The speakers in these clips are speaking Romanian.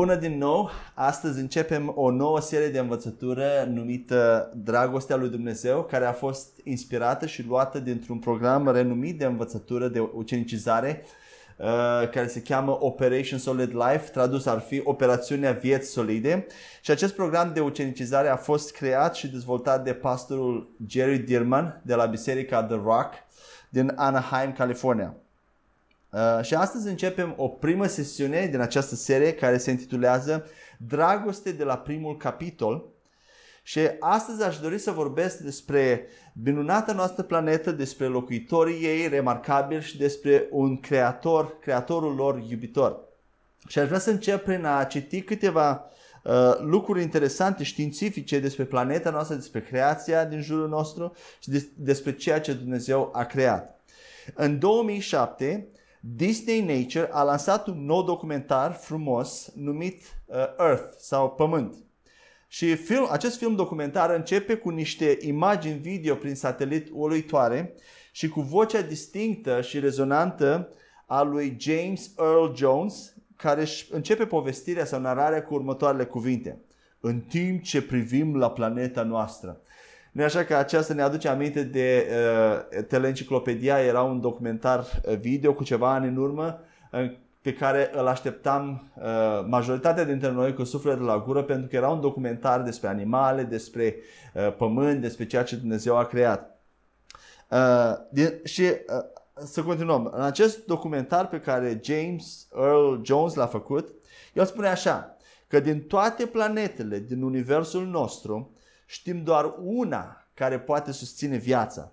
Bună din nou! Astăzi începem o nouă serie de învățătură numită Dragostea lui Dumnezeu, care a fost inspirată și luată dintr-un program renumit de învățătură de ucenicizare uh, care se cheamă Operation Solid Life, tradus ar fi Operațiunea Vieți Solide. Și acest program de ucenicizare a fost creat și dezvoltat de pastorul Jerry Dirman de la Biserica The Rock din Anaheim, California. Uh, și astăzi începem o primă sesiune din această serie care se intitulează Dragoste de la primul capitol. Și astăzi aș dori să vorbesc despre minunata noastră planetă, despre locuitorii ei remarcabili și despre un creator, creatorul lor iubitor. Și aș vrea să încep prin a citi câteva uh, lucruri interesante științifice despre planeta noastră, despre creația din jurul nostru și des- despre ceea ce Dumnezeu a creat. În 2007, Disney Nature a lansat un nou documentar frumos numit uh, Earth sau Pământ. Și film, acest film documentar începe cu niște imagini video prin satelit uluitoare și cu vocea distinctă și rezonantă a lui James Earl Jones, care începe povestirea sau nararea cu următoarele cuvinte. În timp ce privim la planeta noastră, nu așa că aceasta ne aduce aminte de uh, Teleenciclopedia, era un documentar uh, video cu ceva ani în urmă uh, pe care îl așteptam uh, majoritatea dintre noi cu sufletul la gură pentru că era un documentar despre animale, despre uh, pământ, despre ceea ce Dumnezeu a creat. Uh, din, și uh, să continuăm. În acest documentar pe care James Earl Jones l-a făcut, el spune așa, că din toate planetele din universul nostru, știm doar una care poate susține viața.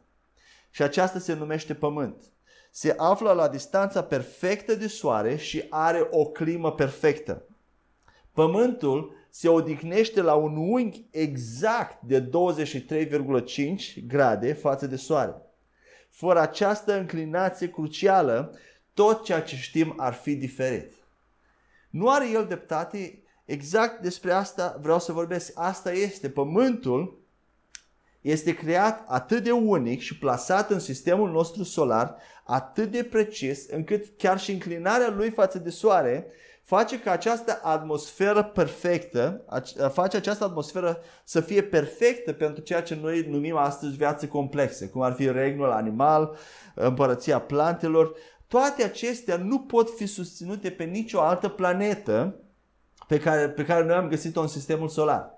Și aceasta se numește Pământ. Se află la distanța perfectă de soare și are o climă perfectă. Pământul se odihnește la un unghi exact de 23,5 grade față de soare. Fără această înclinație crucială, tot ceea ce știm ar fi diferit. Nu are el dreptate Exact despre asta vreau să vorbesc. Asta este pământul este creat atât de unic și plasat în sistemul nostru solar atât de precis încât chiar și înclinarea lui față de soare face ca această atmosferă perfectă, face această atmosferă să fie perfectă pentru ceea ce noi numim astăzi viață complexă, cum ar fi regnul animal, împărăția plantelor. Toate acestea nu pot fi susținute pe nicio altă planetă pe care, pe care noi am găsit-o în sistemul solar.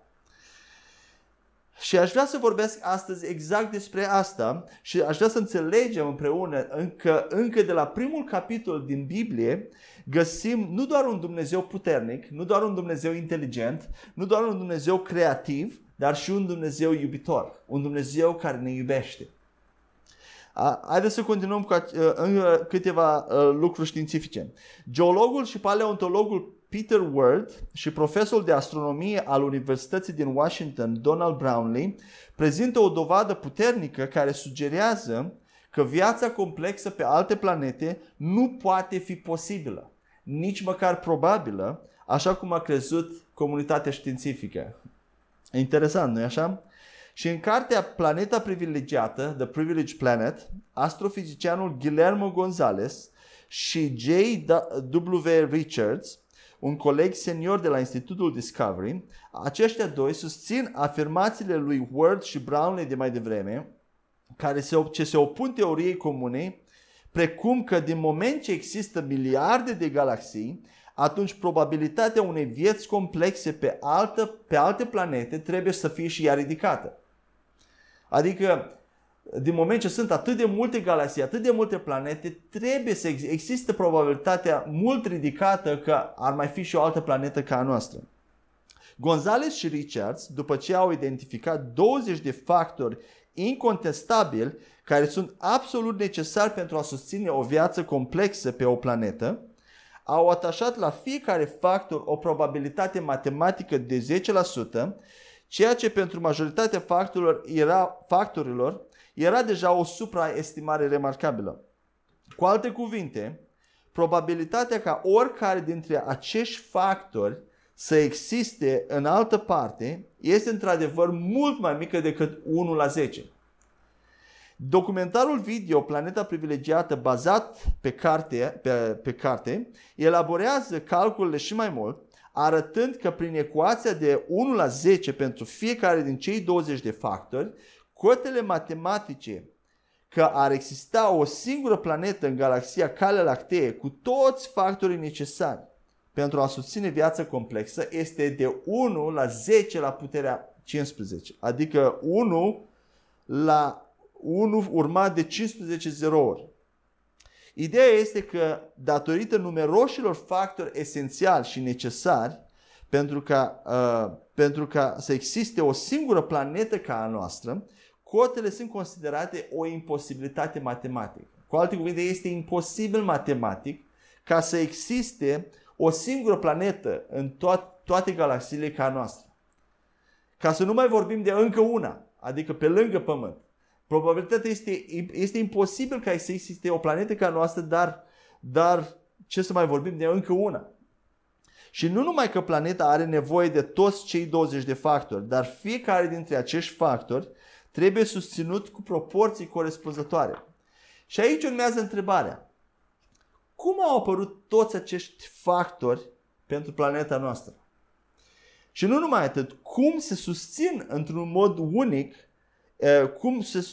Și aș vrea să vorbesc astăzi exact despre asta și aș vrea să înțelegem împreună încă, încă de la primul capitol din Biblie găsim nu doar un Dumnezeu puternic, nu doar un Dumnezeu inteligent, nu doar un Dumnezeu creativ, dar și un Dumnezeu iubitor, un Dumnezeu care ne iubește. Haideți să continuăm cu câteva lucruri științifice. Geologul și paleontologul Peter Ward și profesorul de astronomie al Universității din Washington, Donald Brownlee, prezintă o dovadă puternică care sugerează că viața complexă pe alte planete nu poate fi posibilă, nici măcar probabilă, așa cum a crezut comunitatea științifică. Interesant, nu-i așa? Și în cartea Planeta privilegiată, The Privileged Planet, astrofizicianul Guillermo González și J.W. Richards un coleg senior de la Institutul Discovery, aceștia doi susțin afirmațiile lui Ward și Brownlee de mai devreme, care se, ce se opun teoriei comune, precum că din moment ce există miliarde de galaxii, atunci probabilitatea unei vieți complexe pe, altă, pe alte planete trebuie să fie și ea ridicată. Adică din moment ce sunt atât de multe galaxii, atât de multe planete, trebuie să existe probabilitatea mult ridicată că ar mai fi și o altă planetă ca a noastră. Gonzales și Richards, după ce au identificat 20 de factori incontestabili care sunt absolut necesari pentru a susține o viață complexă pe o planetă, au atașat la fiecare factor o probabilitate matematică de 10%, ceea ce pentru majoritatea factorilor era, factorilor era deja o supraestimare remarcabilă. Cu alte cuvinte, probabilitatea ca oricare dintre acești factori să existe în altă parte este într-adevăr mult mai mică decât 1 la 10. Documentarul video Planeta Privilegiată, bazat pe carte, pe, pe carte, elaborează calculele și mai mult, arătând că prin ecuația de 1 la 10 pentru fiecare din cei 20 de factori, cotele matematice că ar exista o singură planetă în galaxia Calea Lactee cu toți factorii necesari pentru a susține viața complexă este de 1 la 10 la puterea 15, adică 1 la 1 urmat de 15 zerouri. Ideea este că datorită numeroșilor factori esențiali și necesari pentru ca, uh, pentru ca să existe o singură planetă ca a noastră, cotele sunt considerate o imposibilitate matematică. Cu alte cuvinte, este imposibil matematic ca să existe o singură planetă în to- toate galaxiile ca a noastră. Ca să nu mai vorbim de încă una, adică pe lângă Pământ. Probabilitatea este, este imposibil ca să existe o planetă ca a noastră, dar, dar ce să mai vorbim de încă una. Și nu numai că planeta are nevoie de toți cei 20 de factori, dar fiecare dintre acești factori trebuie susținut cu proporții corespunzătoare. Și aici urmează întrebarea. Cum au apărut toți acești factori pentru planeta noastră? Și nu numai atât, cum se susțin într-un mod unic, cum se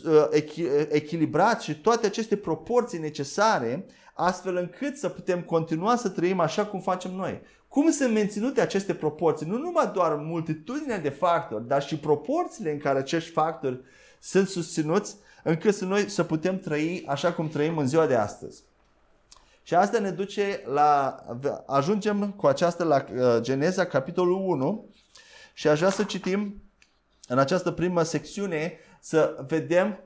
echilibrat și toate aceste proporții necesare, astfel încât să putem continua să trăim așa cum facem noi. Cum sunt menținute aceste proporții? Nu numai doar multitudinea de factori, dar și proporțiile în care acești factori sunt susținuți încât să noi să putem trăi așa cum trăim în ziua de astăzi. Și asta ne duce la, ajungem cu aceasta la uh, Geneza, capitolul 1 și aș vrea să citim în această primă secțiune să vedem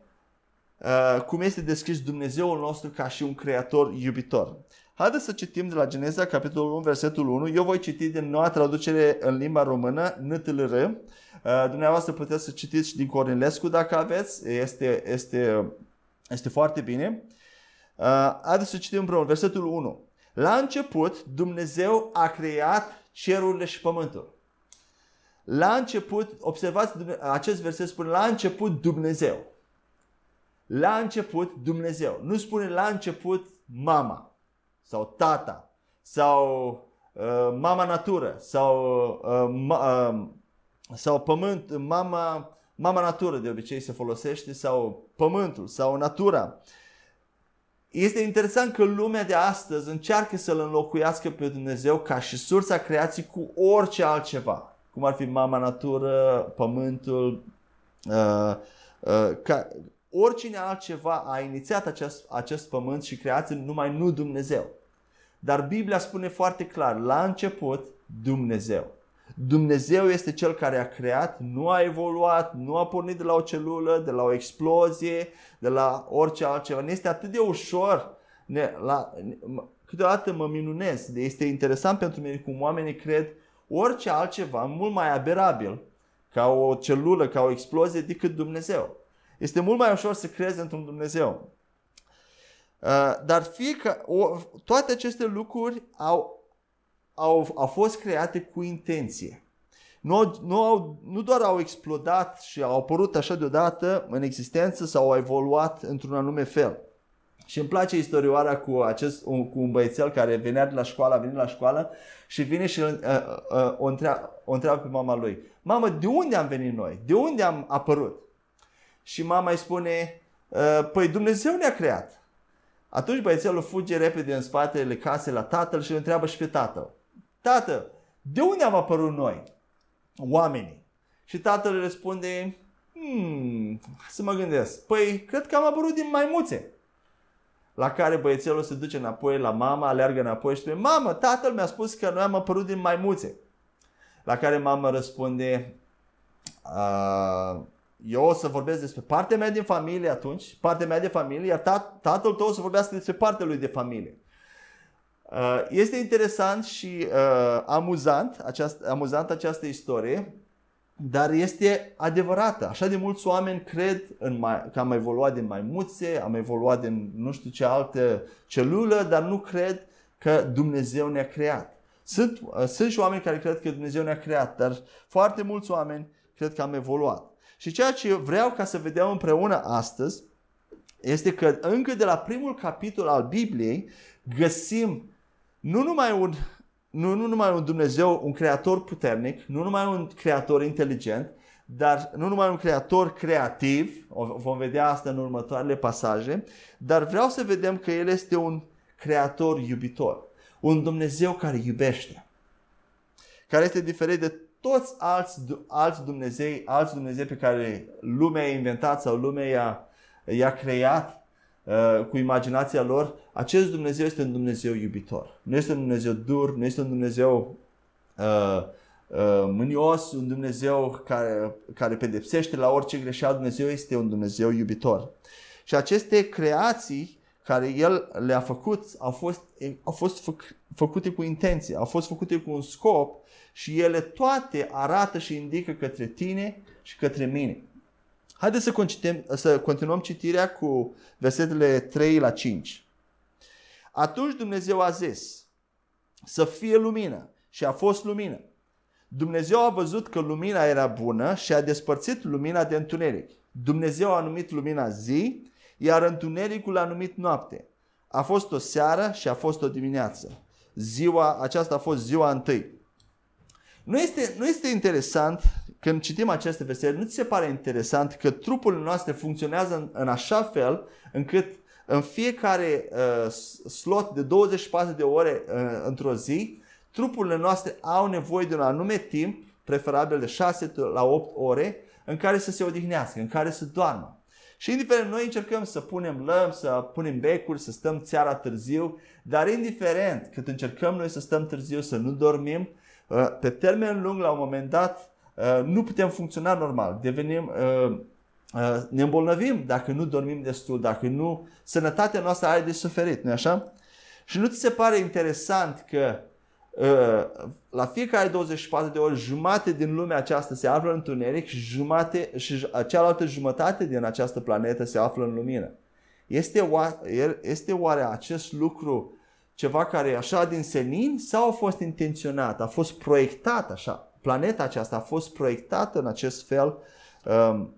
uh, cum este descris Dumnezeul nostru ca și un creator iubitor. Haideți să citim de la Geneza, capitolul 1, versetul 1. Eu voi citi din noua traducere în limba română, NTLR. Uh, dumneavoastră puteți să citiți și din Cornilescu dacă aveți. Este, este, este foarte bine. Uh, haideți să citim împreună. Versetul 1. La început, Dumnezeu a creat cerurile și pământul. La început, observați, acest verset spune la început Dumnezeu. La început Dumnezeu. Nu spune la început mama sau tata sau uh, mama natură sau, uh, ma, uh, sau pământ, mama, mama natură de obicei se folosește sau pământul sau natura. Este interesant că lumea de astăzi încearcă să-L înlocuiască pe Dumnezeu ca și sursa creației cu orice altceva. Cum ar fi mama natură, pământul, uh, uh, ca, oricine altceva a inițiat acest, acest pământ și creație numai nu Dumnezeu. Dar Biblia spune foarte clar, la început, Dumnezeu. Dumnezeu este cel care a creat, nu a evoluat, nu a pornit de la o celulă, de la o explozie, de la orice altceva. Ne este atât de ușor. Ne, la, câteodată mă minunez. Este interesant pentru mine cum oamenii cred orice altceva mult mai aberabil ca o celulă, ca o explozie decât Dumnezeu. Este mult mai ușor să crezi într-un Dumnezeu. Uh, dar fie că o, toate aceste lucruri au, au, au fost create cu intenție. Nu, nu, au, nu doar au explodat și au apărut așa deodată în existență sau au evoluat într-un anume fel. Și îmi place istorioara cu, acest, cu un băiețel care venea de la școală, a venit la școală și vine și uh, uh, o, întreabă, o întreabă pe mama lui. Mamă, de unde am venit noi? De unde am apărut? Și mama îi spune, uh, păi Dumnezeu ne-a creat. Atunci băiețelul fuge repede în spatele casei la tatăl și îl întreabă și pe tatăl. Tată, de unde am apărut noi? Oamenii. Și tatăl îi răspunde, hmm, să mă gândesc. Păi, cred că am apărut din maimuțe. La care băiețelul se duce înapoi la mama, aleargă înapoi și spune, mamă, tatăl mi-a spus că noi am apărut din maimuțe. La care mama răspunde, eu o să vorbesc despre partea mea din familie atunci, partea mea de familie, iar tat, tatăl tău o să vorbească despre partea lui de familie. Uh, este interesant și uh, amuzant, această, amuzant această istorie, dar este adevărată. Așa de mulți oameni cred în mai, că am evoluat din maimuțe, am evoluat din nu știu ce altă celulă, dar nu cred că Dumnezeu ne-a creat. Sunt, uh, sunt și oameni care cred că Dumnezeu ne-a creat, dar foarte mulți oameni cred că am evoluat. Și ceea ce vreau ca să vedem împreună astăzi este că încă de la primul capitol al Bibliei găsim nu numai un, nu, nu numai un Dumnezeu, un creator puternic, nu numai un creator inteligent, dar nu numai un creator creativ, o vom vedea asta în următoarele pasaje, dar vreau să vedem că El este un creator iubitor, un Dumnezeu care iubește, care este diferit de toți alți, alți Dumnezei, alți Dumnezei pe care lumea a inventat sau lumea i-a, i-a creat. uh, cu imaginația lor, acest Dumnezeu este un Dumnezeu iubitor. Nu este un Dumnezeu dur, nu este un Dumnezeu uh, uh, mânios, un Dumnezeu care, care pedepsește la orice greșeală. Dumnezeu este un Dumnezeu iubitor. Și aceste creații care El le-a făcut au fost, au fost făc, făcute cu intenție, au fost făcute cu un scop și ele toate arată și indică către tine și către mine. Haideți să, continuăm, să continuăm citirea cu versetele 3 la 5. Atunci Dumnezeu a zis să fie lumină și a fost lumină. Dumnezeu a văzut că lumina era bună și a despărțit lumina de întuneric. Dumnezeu a numit lumina zi, iar întunericul a numit noapte. A fost o seară și a fost o dimineață. Ziua, aceasta a fost ziua întâi. Nu este, nu este interesant când citim aceste versete, nu ți se pare interesant că trupurile noastre funcționează în, în așa fel încât în fiecare uh, slot de 24 de ore uh, într-o zi, trupurile noastre au nevoie de un anume timp, preferabil de 6 la 8 ore, în care să se odihnească, în care să doarmă. Și indiferent, noi încercăm să punem lăm, să punem becuri, să stăm țeara târziu, dar indiferent cât încercăm noi să stăm târziu, să nu dormim, uh, pe termen lung, la un moment dat, uh, nu putem funcționa normal. Devenim, uh, ne îmbolnăvim dacă nu dormim destul, dacă nu, sănătatea noastră are de suferit, nu așa? Și nu ți se pare interesant că la fiecare 24 de ore jumate din lumea aceasta se află în întuneric și, jumate, și cealaltă jumătate din această planetă se află în lumină. Este oare, este oare acest lucru ceva care e așa din senin sau a fost intenționat, a fost proiectat așa? Planeta aceasta a fost proiectată în acest fel um,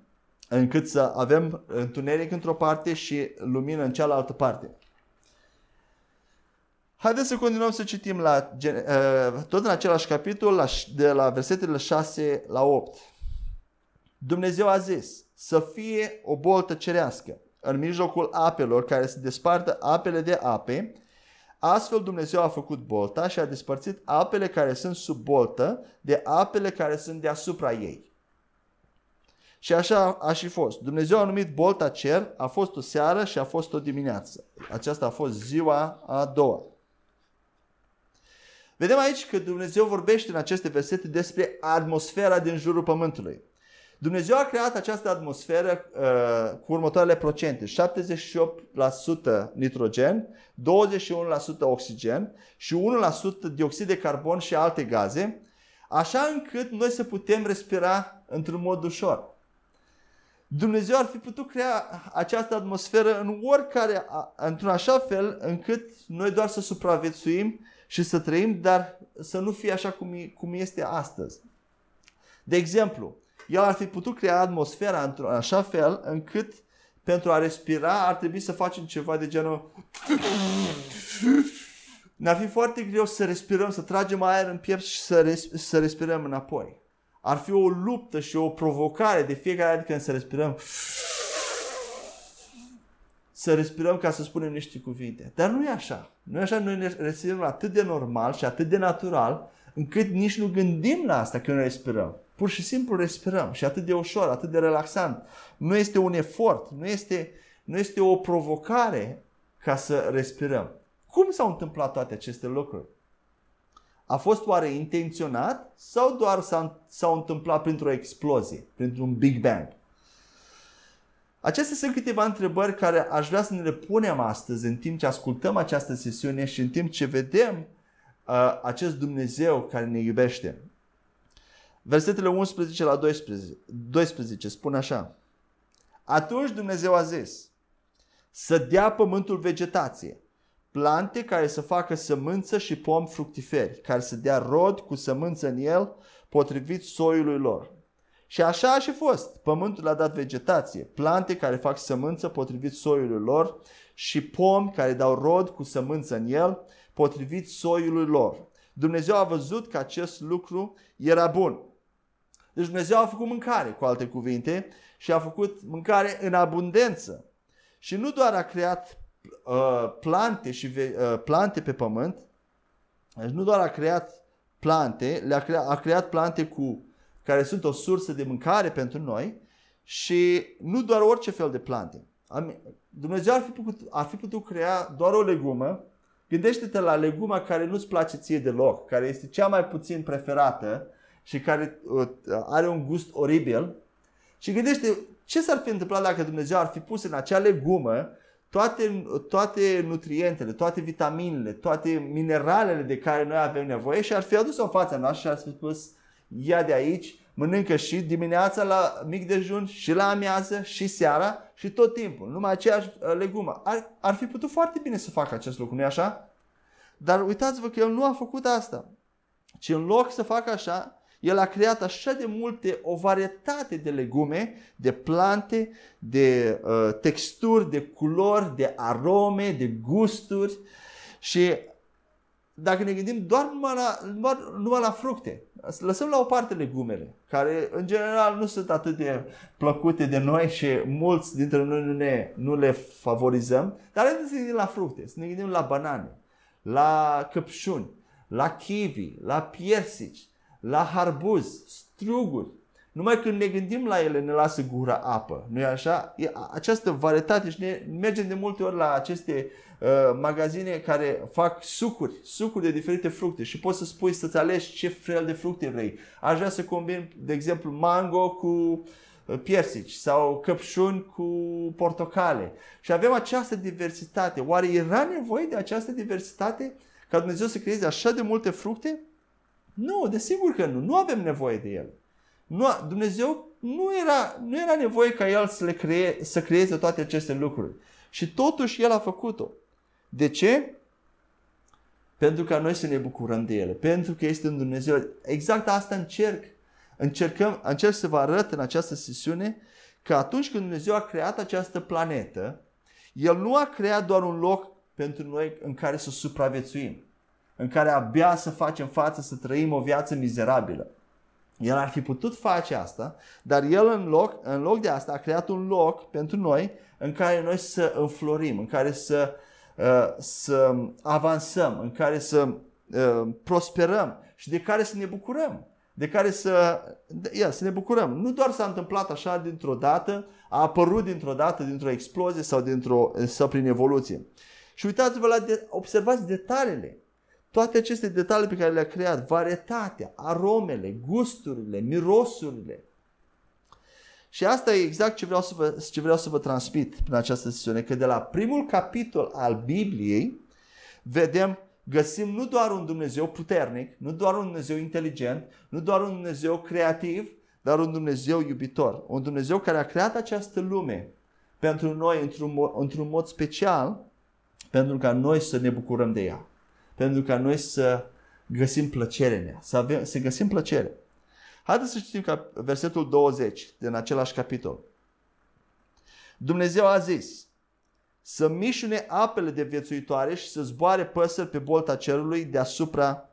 încât să avem întuneric într-o parte și lumină în cealaltă parte. Haideți să continuăm să citim la, uh, tot în același capitol, de la versetele 6 la 8. Dumnezeu a zis să fie o boltă cerească în mijlocul apelor care se despartă apele de ape. Astfel Dumnezeu a făcut bolta și a despărțit apele care sunt sub boltă de apele care sunt deasupra ei. Și așa a și fost. Dumnezeu a numit bolta cer, a fost o seară și a fost o dimineață. Aceasta a fost ziua a doua. Vedem aici că Dumnezeu vorbește în aceste versete despre atmosfera din jurul Pământului. Dumnezeu a creat această atmosferă uh, cu următoarele procente. 78% nitrogen, 21% oxigen și 1% dioxid de carbon și alte gaze, așa încât noi să putem respira într-un mod ușor. Dumnezeu ar fi putut crea această atmosferă în oricare, într-un așa fel încât noi doar să supraviețuim și să trăim, dar să nu fie așa cum, cum este astăzi. De exemplu, el ar fi putut crea atmosfera într-un așa fel încât pentru a respira ar trebui să facem ceva de genul ne-ar fi foarte greu să respirăm, să tragem aer în piept și să, res- să respirăm înapoi. Ar fi o luptă și o provocare de fiecare dată când să respirăm să respirăm ca să spunem niște cuvinte. Dar nu e așa. Nu e așa, noi ne respirăm atât de normal și atât de natural, încât nici nu gândim la asta când respirăm. Pur și simplu respirăm și atât de ușor, atât de relaxant. Nu este un efort, nu este, nu este o provocare ca să respirăm. Cum s-au întâmplat toate aceste lucruri? A fost oare intenționat sau doar s-au întâmplat printr-o explozie, printr-un Big Bang? Acestea sunt câteva întrebări care aș vrea să ne le punem astăzi în timp ce ascultăm această sesiune și în timp ce vedem uh, acest Dumnezeu care ne iubește. Versetele 11 la 12, 12 spun așa. Atunci Dumnezeu a zis să dea pământul vegetație, plante care să facă sămânță și pom fructiferi, care să dea rod cu sămânță în el, potrivit soiului lor Și așa a și fost. Pământul a dat vegetație, plante care fac sămânță potrivit soiului lor și pomi care dau rod cu sămânță în el potrivit soiului lor. Dumnezeu a văzut că acest lucru era bun. Deci Dumnezeu a făcut mâncare, cu alte cuvinte, și a făcut mâncare în abundență. Și nu doar a creat uh, plante și uh, plante pe pământ, deci nu doar a creat plante, le-a creat, a creat plante cu care sunt o sursă de mâncare pentru noi și nu doar orice fel de plante. Dumnezeu ar fi, putut, ar fi putut crea doar o legumă. Gândește-te la leguma care nu-ți place ție deloc, care este cea mai puțin preferată și care uh, are un gust oribil. Și gândește ce s-ar fi întâmplat dacă Dumnezeu ar fi pus în acea legumă toate, toate nutrientele, toate vitaminele, toate mineralele de care noi avem nevoie și ar fi adus-o în fața noastră și ar fi spus ia de aici, mănâncă și dimineața la mic dejun, și la amiază, și seara, și tot timpul. Numai aceeași uh, legumă. Ar, ar fi putut foarte bine să facă acest lucru, nu-i așa? Dar uitați-vă că el nu a făcut asta. Ci în loc să facă așa, el a creat așa de multe, o varietate de legume, de plante, de uh, texturi, de culori, de arome, de gusturi și dacă ne gândim doar numai la, numai, numai la fructe, lăsăm la o parte legumele, care în general nu sunt atât de plăcute de noi și mulți dintre noi nu, ne, nu le favorizăm, dar haideți să ne gândim la fructe, să ne gândim la banane, la căpșuni, la kiwi, la piersici, la harbuz, struguri. Numai când ne gândim la ele ne lasă gura apă, nu e așa? E această varietate și ne mergem de multe ori la aceste uh, magazine care fac sucuri, sucuri de diferite fructe și poți să spui să-ți alegi ce fel de fructe vrei. Aș vrea să combin, de exemplu, mango cu uh, piersici sau căpșuni cu portocale. Și avem această diversitate. Oare era nevoie de această diversitate ca Dumnezeu să creeze așa de multe fructe? Nu, desigur că nu. Nu avem nevoie de el. Nu, Dumnezeu nu era, nu era nevoie ca El să, le cree, să creeze toate aceste lucruri. Și totuși El a făcut-o. De ce? Pentru ca noi să ne bucurăm de ele. Pentru că este un Dumnezeu. Exact asta încerc. Încercăm, încerc să vă arăt în această sesiune că atunci când Dumnezeu a creat această planetă, El nu a creat doar un loc pentru noi în care să supraviețuim, în care abia să facem față, să trăim o viață mizerabilă. El ar fi putut face asta, dar el în loc, în loc de asta a creat un loc pentru noi în care noi să înflorim, în care să, uh, să avansăm, în care să uh, prosperăm și de care să ne bucurăm. De care să, ia, să ne bucurăm. Nu doar s-a întâmplat așa dintr-o dată, a apărut dintr-o dată, dintr-o explozie sau, dintr-o, sau prin evoluție. Și uitați-vă la, de, observați detaliile. Toate aceste detalii pe care le-a creat, varietatea, aromele, gusturile, mirosurile. Și asta e exact ce vreau să vă, ce vreau să vă transmit în această sesiune, că de la primul capitol al Bibliei vedem, găsim nu doar un Dumnezeu puternic, nu doar un Dumnezeu inteligent, nu doar un Dumnezeu creativ, dar un Dumnezeu iubitor. Un Dumnezeu care a creat această lume pentru noi într-un mod, într-un mod special, pentru ca noi să ne bucurăm de ea pentru ca noi să găsim plăcere în ea, să, avem, să găsim plăcere. Haideți să citim ca versetul 20 din același capitol. Dumnezeu a zis să mișune apele de viețuitoare și să zboare păsări pe bolta cerului deasupra,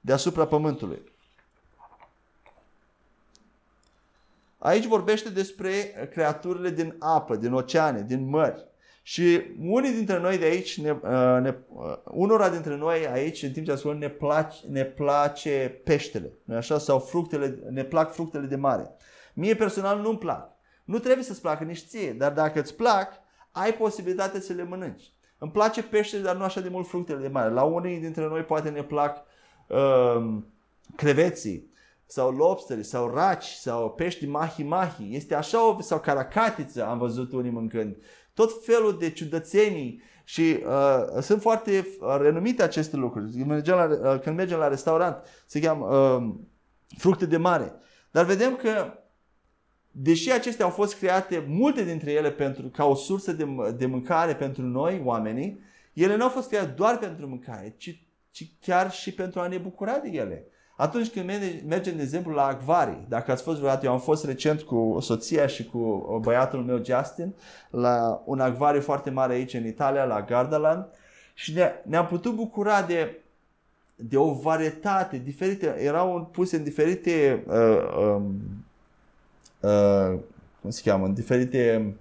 deasupra pământului. Aici vorbește despre creaturile din apă, din oceane, din mări. Și unii dintre noi de aici, ne, uh, ne, uh, unora dintre noi aici, în timp ce ascultăm, ne place, ne place peștele, nu așa? Sau fructele, ne plac fructele de mare. Mie personal nu-mi plac. Nu trebuie să-ți placă nici ție, dar dacă îți plac, ai posibilitatea să le mănânci. Îmi place peștele, dar nu așa de mult fructele de mare. La unii dintre noi poate ne plac uh, creveții sau lobsteri sau raci sau pești mahi-mahi. Este așa, sau caracatiță am văzut unii mâncând tot felul de ciudățenii și uh, sunt foarte uh, renumite aceste lucruri. Când mergem la, uh, când mergem la restaurant, se cheamă uh, fructe de mare. Dar vedem că deși acestea au fost create, multe dintre ele pentru, ca o sursă de, de mâncare pentru noi, oamenii, ele nu au fost create doar pentru mâncare, ci, ci chiar și pentru a ne bucura de ele. Atunci când mergem, de exemplu, la acvarii, dacă ați fost vreodată, eu am fost recent cu soția și cu băiatul meu Justin la un acvariu foarte mare aici în Italia, la Gardaland și ne, ne-am putut bucura de, de o varietate diferite, erau puse în diferite uh, um, uh, cum se cheamă, în diferite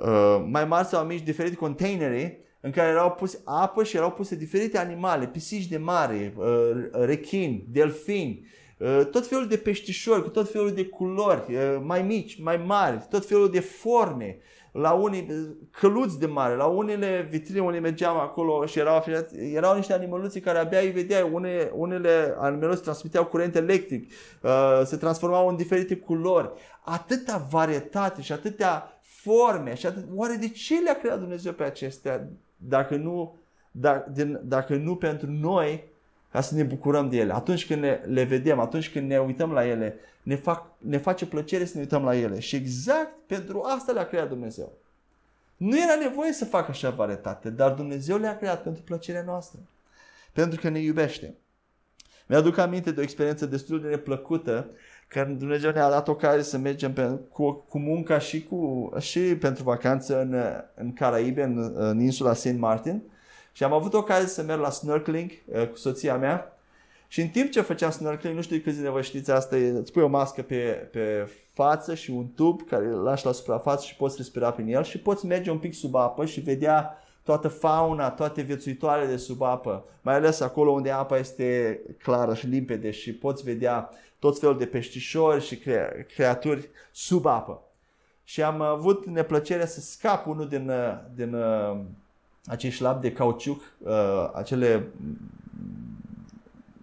uh, mai mari sau mici, diferite containere în care erau puse apă și erau puse diferite animale, pisici de mare, uh, rechini, delfini, uh, tot felul de peștișori cu tot felul de culori, uh, mai mici, mai mari, tot felul de forme, la unii căluți de mare, la unele vitrine unde mergeam acolo și erau, erau niște animăluțe care abia îi vedeai, unele, unele animăluțe transmiteau curent electric, se transformau în diferite culori. Atâta varietate și atâtea forme și atât, oare de ce le-a creat Dumnezeu pe acestea? Dacă nu, dacă, din, dacă nu pentru noi ca să ne bucurăm de ele. Atunci când le, le vedem, atunci când ne uităm la ele, ne, fac, ne face plăcere să ne uităm la ele. Și exact pentru asta le-a creat Dumnezeu. Nu era nevoie să facă așa varietate, dar Dumnezeu le-a creat pentru plăcerea noastră. Pentru că ne iubește. Mi-aduc aminte de o experiență destul de neplăcută care Dumnezeu ne-a dat ocazie să mergem pe, cu, cu munca și, cu, și pentru vacanță în, în Caraibe, în, în insula St. Martin. Și am avut ocazia să merg la snorkeling uh, cu soția mea. Și în timp ce făceam snorkeling, nu știu câți dintre voi știți asta, îți pui o mască pe, pe față și un tub care îl lași la suprafață și poți respira prin el și poți merge un pic sub apă și vedea toată fauna, toate viețuitoarele de sub apă, mai ales acolo unde apa este clară și limpede și poți vedea tot felul de peștișori și cre- creaturi sub apă. Și am avut neplăcerea să scap unul din, din uh, acești șlap de cauciuc, uh, acele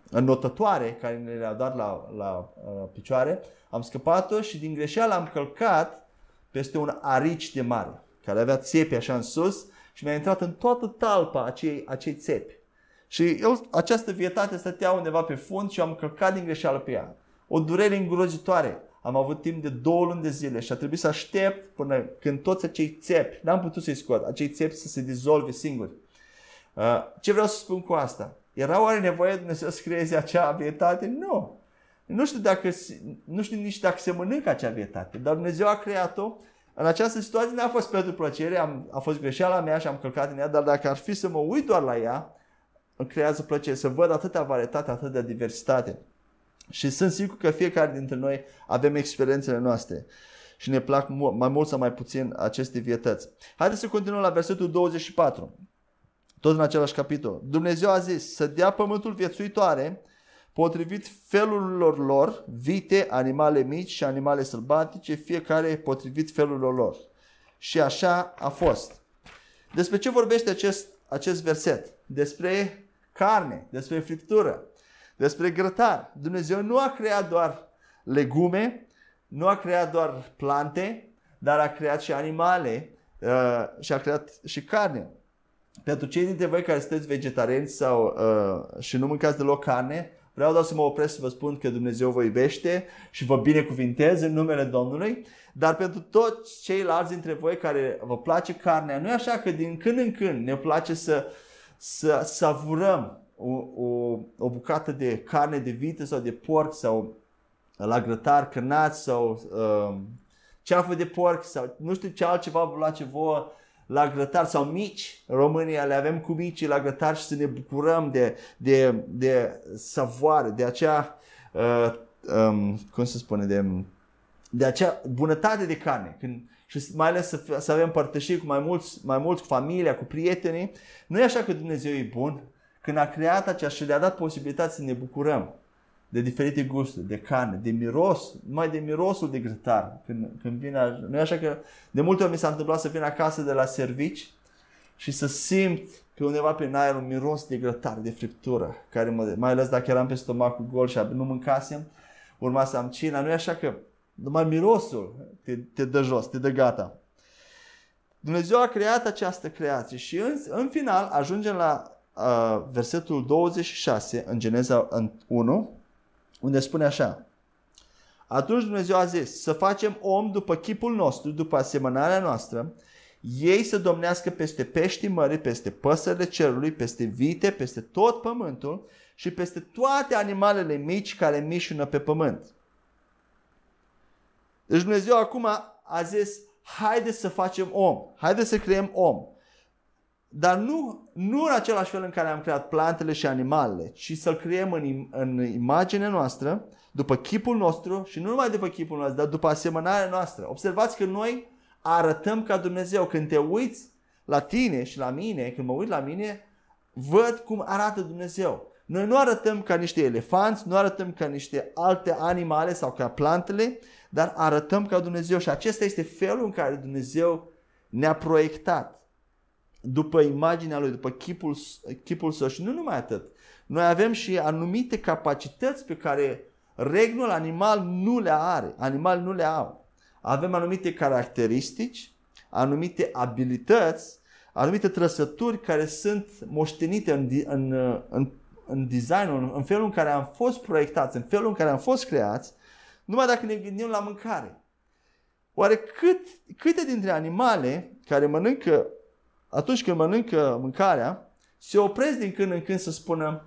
înnotătoare care ne le-au dat la, la uh, picioare. Am scăpat-o și din greșeală am călcat peste un arici de mare, care avea țepi așa în sus și mi-a intrat în toată talpa acei, acei țepi. Și eu, această vietate stătea undeva pe fund și am călcat din greșeală pe ea o durere îngrozitoare. Am avut timp de două luni de zile și a trebuit să aștept până când toți acei țepi, n-am putut să-i scot, acei țepi să se dizolve singuri. Uh, ce vreau să spun cu asta? Era oare nevoie de Dumnezeu să creeze acea vietate? Nu. Nu știu, dacă, nu știu nici dacă se mănâncă acea vietate, dar Dumnezeu a creat-o. În această situație n-a fost pentru plăcere, am, a fost greșeala mea și am călcat în ea, dar dacă ar fi să mă uit doar la ea, îmi creează plăcere să văd atâta varietate, atâta diversitate. Și sunt sigur că fiecare dintre noi avem experiențele noastre și ne plac mai mult sau mai puțin aceste vietăți. Haideți să continuăm la versetul 24. Tot în același capitol. Dumnezeu a zis să dea pământul viețuitoare potrivit felurilor lor, vite, animale mici și animale sălbatice, fiecare potrivit felurilor lor. Și așa a fost. Despre ce vorbește acest, acest verset? Despre carne, despre friptură despre grătar. Dumnezeu nu a creat doar legume, nu a creat doar plante, dar a creat și animale uh, și a creat și carne. Pentru cei dintre voi care sunteți vegetariani sau uh, și nu mâncați deloc carne, vreau doar să mă opresc să vă spun că Dumnezeu vă iubește și vă binecuvintez în numele Domnului. Dar pentru toți ceilalți dintre voi care vă place carnea, nu e așa că din când în când ne place să, să savurăm o, o, o bucată de carne de vită sau de porc sau la grătar cărnați sau uh, ceafă de porc sau nu știu ce altceva vă place vouă la grătar sau mici. România le avem cu mici la grătar și să ne bucurăm de, de, de savoare, de acea, uh, um, cum se spune, de, de acea bunătate de carne. Când, și mai ales să, să avem părtășii cu mai mulți, mai mulți cu familia, cu prietenii. Nu e așa că Dumnezeu e bun, când a creat acea și le-a dat posibilitatea să ne bucurăm de diferite gusturi, de carne, de miros, numai de mirosul de grătar. Când, când vine, nu e așa că de multe ori mi s-a întâmplat să vin acasă de la servici și să simt pe undeva prin aer un miros de grătar, de friptură, care mă, mai ales dacă eram pe stomacul gol și nu mâncasem, urma să am cina, nu e așa că numai mirosul te, te dă jos, te dă gata. Dumnezeu a creat această creație și în, în final ajungem la uh, versetul 26 în Geneza 1, unde spune așa. Atunci Dumnezeu a zis să facem om după chipul nostru, după asemănarea noastră, ei să domnească peste peștii mării, peste păsările cerului, peste vite, peste tot pământul și peste toate animalele mici care mișună pe pământ. Deci Dumnezeu acum a zis, haide să facem om, haide să creăm om. Dar nu, nu în același fel în care am creat plantele și animalele, ci să-l creăm în, în imaginea noastră, după chipul nostru și nu numai după chipul nostru, dar după asemănarea noastră. Observați că noi arătăm ca Dumnezeu. Când te uiți la tine și la mine, când mă uit la mine, văd cum arată Dumnezeu. Noi nu arătăm ca niște elefanți, nu arătăm ca niște alte animale sau ca plantele, dar arătăm ca Dumnezeu și acesta este felul în care Dumnezeu ne-a proiectat după imaginea lui, după chipul, chipul său și nu numai atât. Noi avem și anumite capacități pe care regnul animal nu le are, animal nu le au. Avem anumite caracteristici, anumite abilități, anumite trăsături care sunt moștenite în, în, în, în designul, în felul în care am fost proiectați, în felul în care am fost creați, numai dacă ne gândim la mâncare. Oare cât, câte dintre animale care mănâncă, atunci când mănâncă mâncarea, se opresc din când în când să spună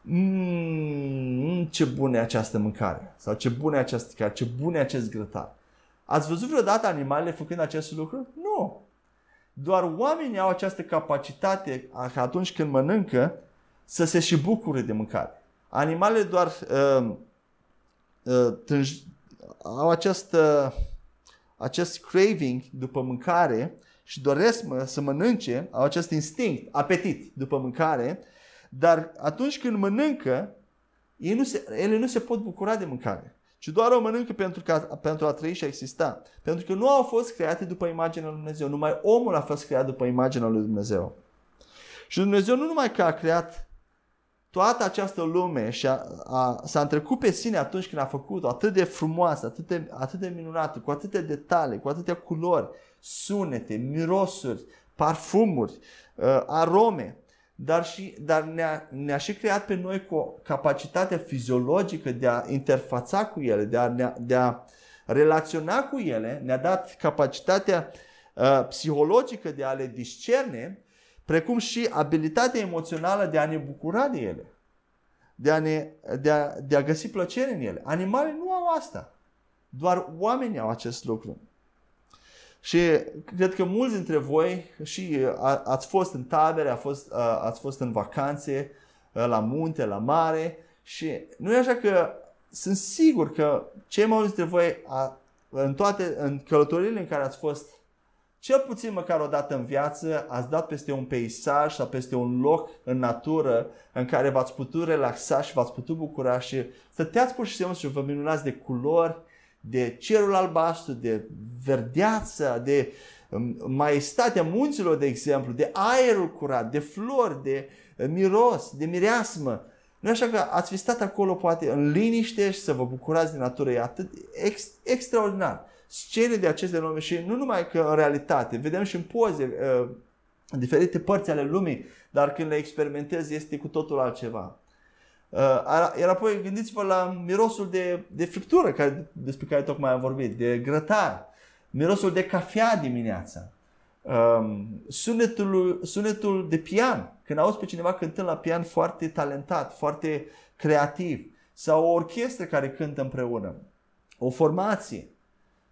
mmm, ce bună e această mâncare sau ce bună e această mâncare, ce bună e acest grătar. Ați văzut vreodată animalele făcând acest lucru? Nu. Doar oamenii au această capacitate ca atunci când mănâncă să se și bucure de mâncare. Animalele doar uh, uh, tânj, au acest, uh, acest craving după mâncare și doresc mă, să mănânce, au acest instinct, apetit după mâncare, dar atunci când mănâncă, ei nu se, ele nu se pot bucura de mâncare ci doar o mănâncă pentru, ca, pentru a trăi și a exista. Pentru că nu au fost create după imaginea lui Dumnezeu. Numai omul a fost creat după imaginea lui Dumnezeu. Și Dumnezeu nu numai că a creat toată această lume și a, a, s-a întrecut pe sine atunci când a făcut-o atât de frumoasă, atât de, atât de minunată, cu atâtea detalii, cu atâtea culori, sunete, mirosuri, parfumuri, uh, arome dar, și, dar ne-a, ne-a și creat pe noi cu o capacitate fiziologică de a interfața cu ele, de a, de a relaționa cu ele, ne-a dat capacitatea uh, psihologică de a le discerne, precum și abilitatea emoțională de a ne bucura de ele, de a, ne, de a, de a găsi plăcere în ele. Animalele nu au asta. Doar oamenii au acest lucru. Și cred că mulți dintre voi și a, ați fost în tabere, a fost, a, ați fost în vacanțe, la munte, la mare și nu e așa că sunt sigur că cei mai mulți dintre voi a, în toate în călătoriile în care ați fost cel puțin măcar o dată în viață ați dat peste un peisaj sau peste un loc în natură în care v-ați putut relaxa și v-ați putut bucura și stăteați pur și simplu și vă minunați de culori, de cerul albastru, de verdeață, de um, maestatea munților, de exemplu, de aerul curat, de flori, de uh, miros, de mireasmă. Nu așa că ați fi stat acolo poate în liniște și să vă bucurați de natură. E atât ex, extraordinar. Scene de aceste lume și nu numai că în realitate, vedem și în poze uh, diferite părți ale lumii, dar când le experimentezi este cu totul altceva. Uh, iar apoi gândiți-vă la mirosul de, de friptură care, despre care tocmai am vorbit, de grătar, mirosul de cafea dimineața, um, sunetul, sunetul de pian, când auzi pe cineva cântând la pian foarte talentat, foarte creativ, sau o orchestră care cântă împreună, o formație.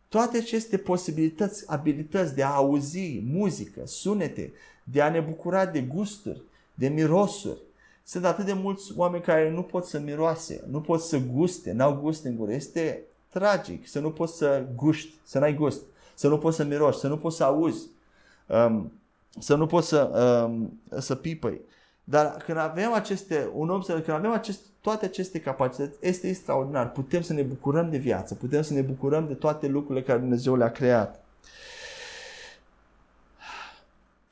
Toate aceste posibilități, abilități de a auzi muzică, sunete, de a ne bucura de gusturi, de mirosuri, sunt atât de mulți oameni care nu pot să miroase, nu pot să guste, n-au gust în gură. Este tragic să nu poți să guști, să n-ai gust, să nu poți să miroși, să nu poți să auzi, um, să nu poți să, um, să pipăi. Dar când avem aceste, un om să, când avem aceste, toate aceste capacități, este extraordinar. Putem să ne bucurăm de viață, putem să ne bucurăm de toate lucrurile care Dumnezeu le-a creat.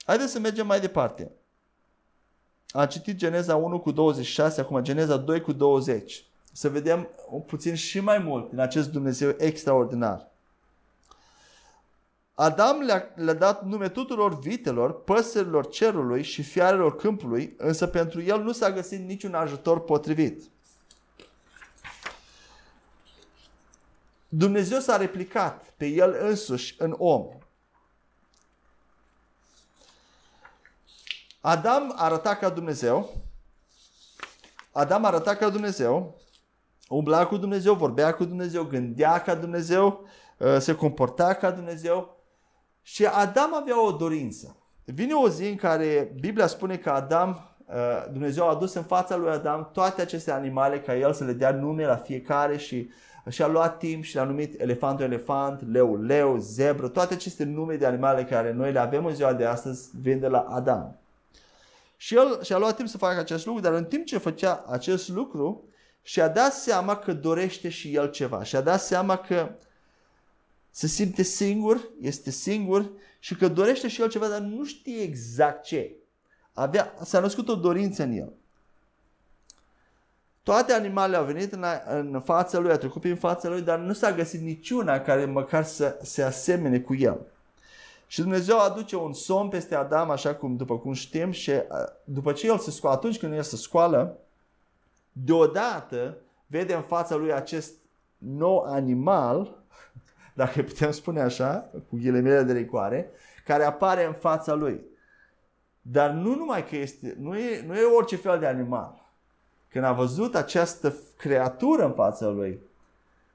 Haideți să mergem mai departe. Am citit Geneza 1 cu 26, acum Geneza 2 cu 20. Să vedem puțin și mai mult din acest Dumnezeu extraordinar. Adam le-a, le dat nume tuturor vitelor, păsărilor cerului și fiarelor câmpului, însă pentru el nu s-a găsit niciun ajutor potrivit. Dumnezeu s-a replicat pe el însuși în om. Adam arăta ca Dumnezeu, Adam arăta ca Dumnezeu, umbla cu Dumnezeu, vorbea cu Dumnezeu, gândea ca Dumnezeu, uh, se comporta ca Dumnezeu și Adam avea o dorință. Vine o zi în care Biblia spune că Adam, uh, Dumnezeu a adus în fața lui Adam toate aceste animale ca el să le dea nume la fiecare și și a luat timp și l-a numit elefantul elefant, leu leu, zebră, toate aceste nume de animale care noi le avem în ziua de astăzi vin de la Adam. Și el și-a luat timp să facă acest lucru, dar în timp ce făcea acest lucru, și-a dat seama că dorește și el ceva. Și-a dat seama că se simte singur, este singur și că dorește și el ceva, dar nu știe exact ce. Avea, s-a născut o dorință în el. Toate animalele au venit în, în fața lui, a trecut prin fața lui, dar nu s-a găsit niciuna care măcar să se asemene cu el. Și Dumnezeu aduce un somn peste Adam, așa cum după cum știm, și după ce el se scoală, atunci când el se scoală, deodată vede în fața lui acest nou animal, dacă putem spune așa, cu ghilimele de ricoare, care apare în fața lui. Dar nu numai că este, nu e, nu e orice fel de animal. Când a văzut această creatură în fața lui,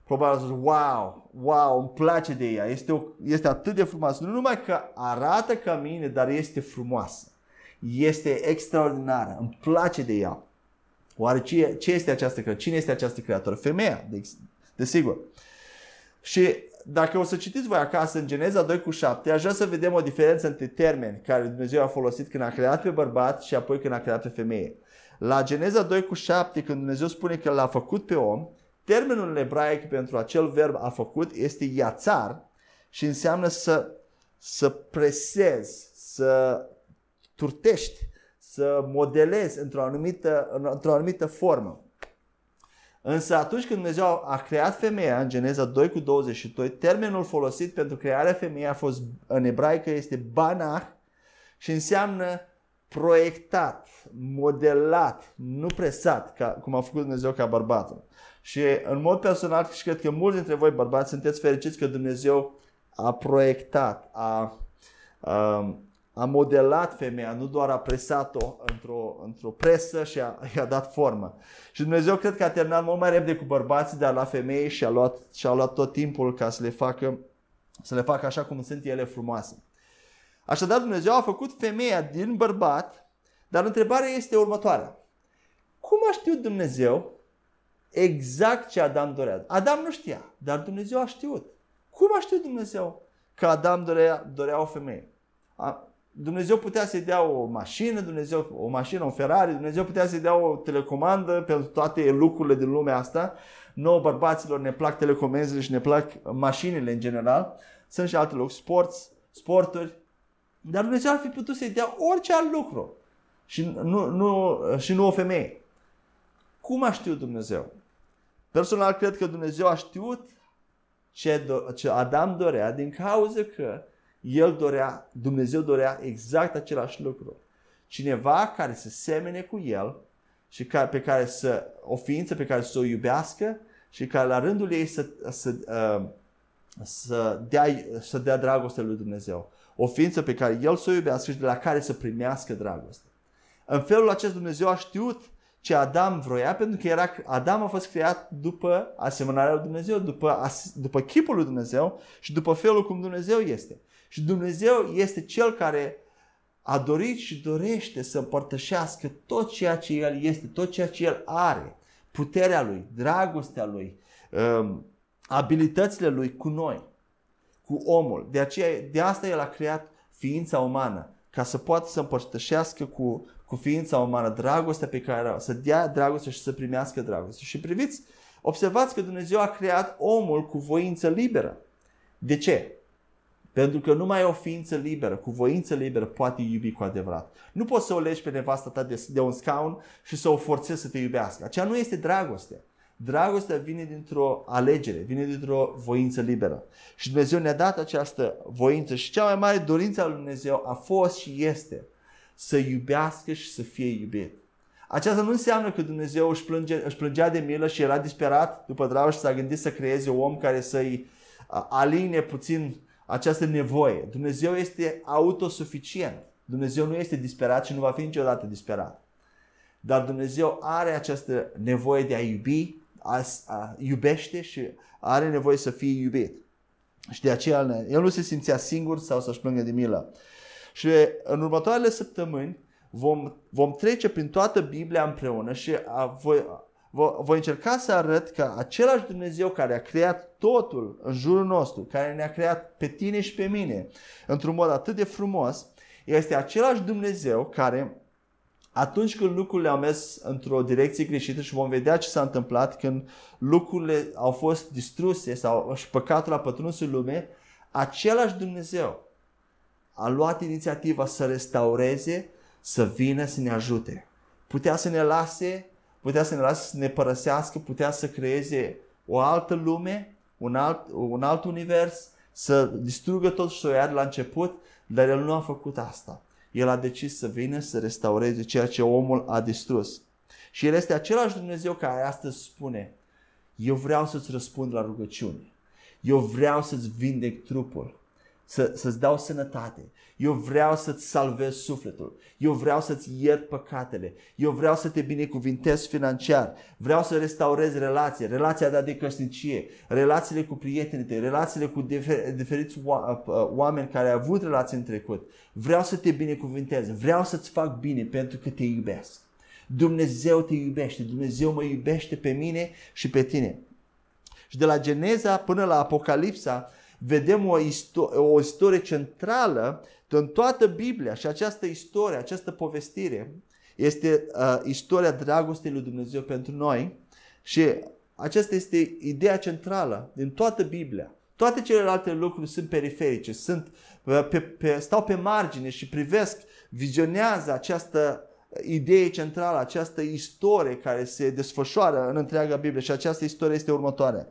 probabil a zis, wow, wow, îmi place de ea, este, o, este atât de frumoasă. Nu numai că arată ca mine, dar este frumoasă. Este extraordinară, îmi place de ea. Oare ce, ce este această creatură? Cine este această creatură? Femeia, de, desigur. Și dacă o să citiți voi acasă în Geneza 2 cu 7, aș vrea să vedem o diferență între termeni care Dumnezeu a folosit când a creat pe bărbat și apoi când a creat pe femeie. La Geneza 2 cu 7, când Dumnezeu spune că l-a făcut pe om, termenul în ebraic pentru acel verb a făcut este iațar și înseamnă să, să presezi, să turtești, să modelezi într-o anumită, într-o anumită formă. Însă atunci când Dumnezeu a creat femeia, în Geneza 2 cu 22, termenul folosit pentru crearea femeii a fost în ebraică este banach și înseamnă proiectat, modelat, nu presat, ca, cum a făcut Dumnezeu ca bărbatul. Și în mod personal, și cred că mulți dintre voi bărbați sunteți fericiți că Dumnezeu a proiectat, a, a, a modelat femeia, nu doar a presat-o într-o, într-o presă și a, i-a dat formă. Și Dumnezeu cred că a terminat mult mai repede cu bărbații, dar la femei și a luat, și a luat tot timpul ca să le facă să le facă așa cum sunt ele frumoase. Așadar Dumnezeu a făcut femeia din bărbat, dar întrebarea este următoarea. Cum a știut Dumnezeu exact ce Adam dorea? Adam nu știa, dar Dumnezeu a știut. Cum a știut Dumnezeu că Adam dorea, dorea o femeie? A, Dumnezeu putea să-i dea o mașină, Dumnezeu, o mașină, un Ferrari, Dumnezeu putea să-i dea o telecomandă pentru toate lucrurile din lumea asta. Nouă bărbaților ne plac telecomenzile și ne plac mașinile în general. Sunt și alte lucruri, sports, sporturi. Dar Dumnezeu ar fi putut să-i dea orice alt lucru și nu, nu, și nu o femeie. Cum a știut Dumnezeu? Personal cred că Dumnezeu a știut ce, do- ce Adam dorea din cauza că el dorea, Dumnezeu dorea exact același lucru. Cineva care să semene cu el și ca, pe care să, o ființă pe care să o iubească și care la rândul ei să, să, uh, să, dea, să dea dragoste lui Dumnezeu. O ființă pe care el să o iubească și de la care să primească dragoste. În felul acest Dumnezeu a știut ce Adam vroia, pentru că era, Adam a fost creat după asemănarea lui Dumnezeu, după, după chipul lui Dumnezeu și după felul cum Dumnezeu este. Și Dumnezeu este Cel care a dorit și dorește să împărtășească tot ceea ce El este, tot ceea ce El are, puterea Lui, dragostea Lui, um, abilitățile Lui cu noi, cu omul. De, aceea, de asta El a creat ființa umană, ca să poată să împărtășească cu, cu ființa umană dragostea pe care are, să dea dragoste și să primească dragoste. Și priviți, observați că Dumnezeu a creat omul cu voință liberă. De ce? Pentru că numai o ființă liberă, cu voință liberă, poate iubi cu adevărat. Nu poți să o legi pe nevasta ta de, de un scaun și să o forțezi să te iubească. Aceea nu este dragoste. Dragostea vine dintr-o alegere, vine dintr-o voință liberă. Și Dumnezeu ne-a dat această voință și cea mai mare dorință a lui Dumnezeu a fost și este să iubească și să fie iubit. Aceasta nu înseamnă că Dumnezeu își, plânge, își plângea de milă și era disperat după dragoste și s-a gândit să creeze un om care să-i aline puțin această nevoie. Dumnezeu este autosuficient. Dumnezeu nu este disperat și nu va fi niciodată disperat. dar Dumnezeu are această nevoie de a iubi, a, a, iubește și are nevoie să fie iubit. Și de aceea el nu se simțea singur sau să-și plângă de milă. Și în următoarele săptămâni vom, vom trece prin toată Biblia împreună și a, voi, voi încerca să arăt că același Dumnezeu care a creat totul în jurul nostru, care ne-a creat pe tine și pe mine într-un mod atât de frumos, este același Dumnezeu care atunci când lucrurile au mers într-o direcție greșită și vom vedea ce s-a întâmplat când lucrurile au fost distruse sau și păcatul a pătruns în lume, același Dumnezeu a luat inițiativa să restaureze, să vină să ne ajute. Putea să ne lase, putea să ne lase să ne părăsească, putea să creeze o altă lume, un alt, un alt univers, să distrugă tot și să o ia de la început, dar el nu a făcut asta. El a decis să vină să restaureze ceea ce omul a distrus. Și El este același Dumnezeu care astăzi spune, eu vreau să-ți răspund la rugăciune. Eu vreau să-ți vindec trupul să, să-ți dau sănătate. Eu vreau să-ți salvez sufletul. Eu vreau să-ți iert păcatele. Eu vreau să te binecuvintez financiar. Vreau să restaurez relații, relația ta de căsnicie, relațiile cu prietenii tăi, relațiile cu difer- diferiți oameni care au avut relații în trecut. Vreau să te binecuvintez. Vreau să-ți fac bine pentru că te iubesc. Dumnezeu te iubește. Dumnezeu mă iubește pe mine și pe tine. Și de la Geneza până la Apocalipsa, vedem o, isto- o istorie centrală în toată Biblia și această istorie, această povestire este uh, istoria dragostei lui Dumnezeu pentru noi și aceasta este ideea centrală din toată Biblia. Toate celelalte lucruri sunt periferice, sunt uh, pe, pe, stau pe margine și privesc, vizionează această idee centrală, această istorie care se desfășoară în întreaga Biblie și această istorie este următoarea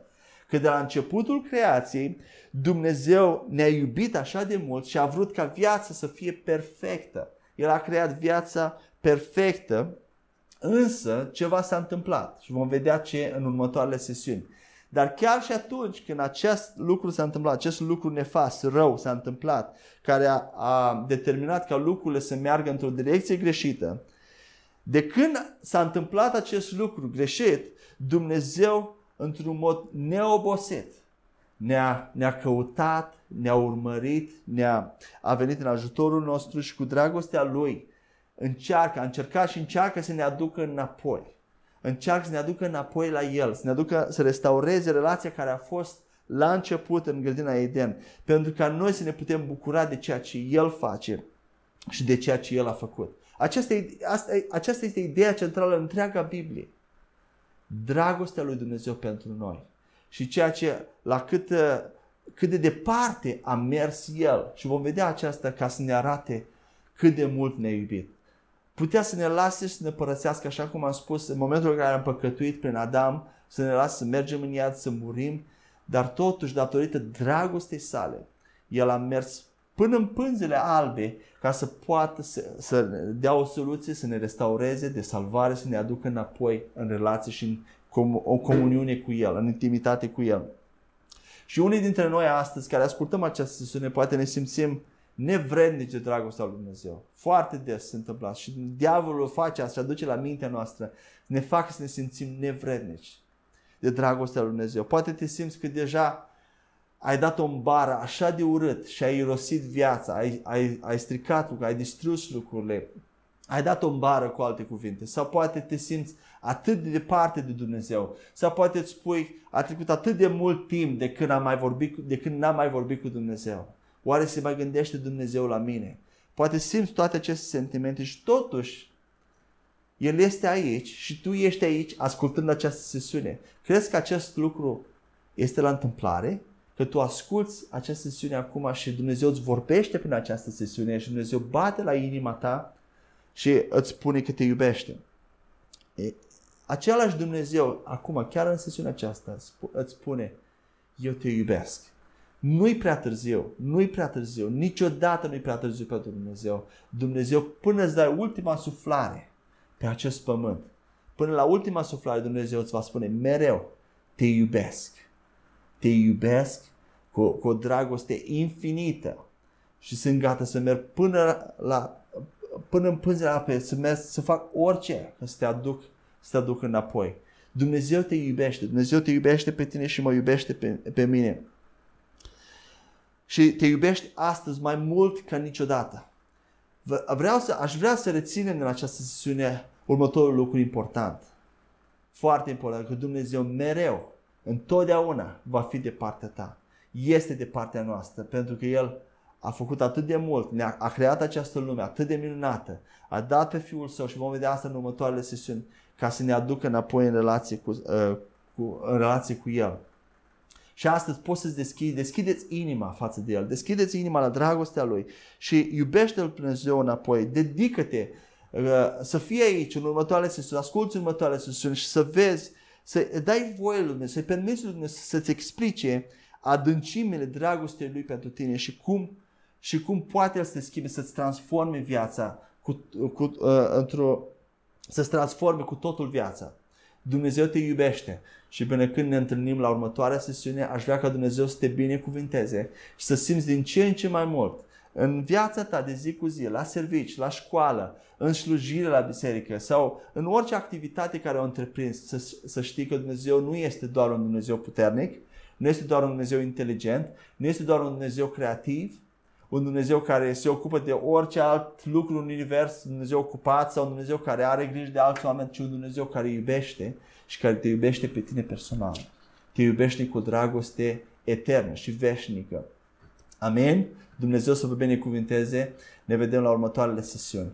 că de la începutul creației Dumnezeu ne-a iubit așa de mult și a vrut ca viața să fie perfectă. El a creat viața perfectă, însă ceva s-a întâmplat și vom vedea ce în următoarele sesiuni. Dar chiar și atunci când acest lucru s-a întâmplat, acest lucru nefast, rău s-a întâmplat, care a, a determinat ca lucrurile să meargă într-o direcție greșită, de când s-a întâmplat acest lucru greșit, Dumnezeu într-un mod neobosit. Ne-a, ne-a căutat, ne-a urmărit, ne-a a venit în ajutorul nostru și cu dragostea Lui încearcă, a încercat și încearcă să ne aducă înapoi. Încearcă să ne aducă înapoi la El, să ne aducă să restaureze relația care a fost la început în grădina Eden, pentru ca noi să ne putem bucura de ceea ce El face și de ceea ce El a făcut. Aceasta, asta, aceasta este ideea centrală în întreaga Biblie dragostea lui Dumnezeu pentru noi și ceea ce la cât, cât de departe a mers El și vom vedea aceasta ca să ne arate cât de mult ne-a iubit. Putea să ne lase și să ne părăsească, așa cum am spus, în momentul în care am păcătuit prin Adam, să ne lase să mergem în iad, să murim, dar totuși, datorită dragostei sale, El a mers până în pânzele albe ca să poată să, să dea o soluție, să ne restaureze de salvare, să ne aducă înapoi în relație și în com- o comuniune cu El, în intimitate cu El. Și unii dintre noi astăzi care ascultăm această sesiune poate ne simțim nevrednici de dragostea lui Dumnezeu. Foarte des se întâmplă și diavolul face asta, aduce la mintea noastră, ne fac să ne simțim nevrednici de dragostea lui Dumnezeu. Poate te simți că deja ai dat-o în bară așa de urât și ai irosit viața, ai, ai, ai stricat lucrurile, ai distrus lucrurile, ai dat-o în bară cu alte cuvinte. Sau poate te simți atât de departe de Dumnezeu. Sau poate îți spui, a trecut atât de mult timp de când, am mai vorbit, de când n-am mai vorbit cu Dumnezeu. Oare se mai gândește Dumnezeu la mine? Poate simți toate aceste sentimente și totuși El este aici și tu ești aici ascultând această sesiune. Crezi că acest lucru este la întâmplare? Că tu asculți această sesiune acum și Dumnezeu îți vorbește prin această sesiune și Dumnezeu bate la inima ta și îți spune că te iubește. E, același Dumnezeu acum, chiar în sesiunea aceasta, îți spune, eu te iubesc. Nu-i prea târziu, nu-i prea târziu, niciodată nu-i prea târziu pentru Dumnezeu. Dumnezeu până îți dai ultima suflare pe acest pământ, până la ultima suflare Dumnezeu îți va spune mereu, te iubesc te iubesc cu, cu o dragoste infinită și sunt gata să merg până la, până în pânzele apei, să, merg, să fac orice ca să te aduc, să te aduc înapoi. Dumnezeu te iubește, Dumnezeu te iubește pe tine și mă iubește pe, pe mine. Și te iubește astăzi mai mult ca niciodată. Vreau să, aș vrea să reținem în această sesiune următorul lucru important. Foarte important, că Dumnezeu mereu, întotdeauna va fi de partea ta. Este de partea noastră, pentru că El a făcut atât de mult, ne-a a creat această lume atât de minunată, a dat pe Fiul Său și vom vedea asta în următoarele sesiuni, ca să ne aducă înapoi în relație cu, uh, cu, în relație cu El. Și astăzi poți să-ți deschizi, deschideți inima față de El, deschideți inima la dragostea Lui și iubește-L Dumnezeu înapoi, dedică-te uh, să fii aici în următoarele sesiuni, asculți următoarele sesiuni și să vezi, să dai voie Lui Dumnezeu, să-i permiți Lui Dumnezeu să-ți explice adâncimile dragostei Lui pentru tine și cum, și cum poate El să te schimbe, să-ți transforme viața cu, cu, uh, într-o, să-ți transforme cu totul viața. Dumnezeu te iubește și până când ne întâlnim la următoarea sesiune, aș vrea ca Dumnezeu să te binecuvinteze și să simți din ce în ce mai mult în viața ta de zi cu zi, la servici, la școală, în slujire la biserică sau în orice activitate care o întreprins, să, să știi că Dumnezeu nu este doar un Dumnezeu puternic, nu este doar un Dumnezeu inteligent, nu este doar un Dumnezeu creativ, un Dumnezeu care se ocupă de orice alt lucru în univers, un Dumnezeu ocupat sau un Dumnezeu care are grijă de alți oameni, ci un Dumnezeu care iubește și care te iubește pe tine personal. Te iubește cu dragoste eternă și veșnică. Amin? Dumnezeu să vă binecuvinteze. Ne vedem la următoarele sesiuni.